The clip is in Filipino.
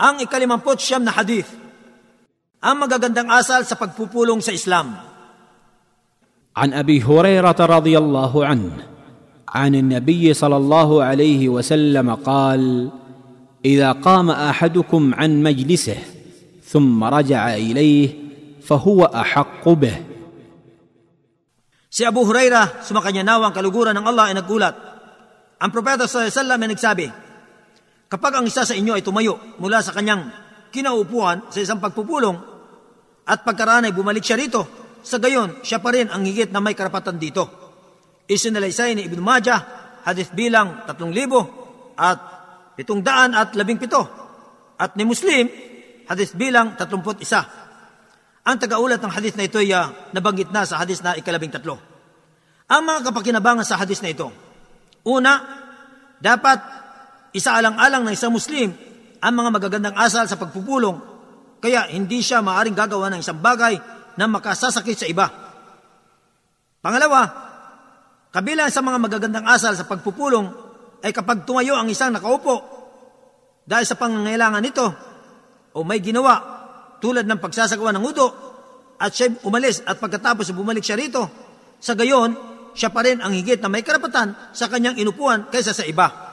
Ang ikalimampot siyam na hadith, ang magagandang asal sa pagpupulong sa Islam. عن ابي هريره رضي الله عنه عن النبي صلى الله عليه وسلم قال اذا قام احدكم عن مجلسه ثم رجع اليه فهو احق به Si Abu Huraira, sumakanya nawang kaluguran ng Allah ay naggulat. Ang propeta sallallahu alaihi wasallam ay nagsabi, Kapag ang isa sa inyo ay tumayo mula sa kanyang kinaupuan sa isang pagpupulong at pagkaraan ay bumalik siya rito, sa gayon siya pa rin ang higit na may karapatan dito. Isinalaysay ni Ibn Majah, hadith bilang 3,000 at 700 at 17. At ni Muslim, hadith bilang 31. Ang tagaulat ng hadith na ito ay uh, nabanggit na sa hadith na ikalabing tatlo. Ang mga kapakinabangan sa hadith na ito, una, dapat isaalang-alang ng isang Muslim ang mga magagandang asal sa pagpupulong, kaya hindi siya maaring gagawa ng isang bagay na makasasakit sa iba. Pangalawa, kabilang sa mga magagandang asal sa pagpupulong ay kapag tumayo ang isang nakaupo dahil sa pangangailangan nito o may ginawa tulad ng pagsasagawa ng udo at siya umalis at pagkatapos bumalik siya rito, sa gayon, siya pa rin ang higit na may karapatan sa kanyang inupuan kaysa sa iba.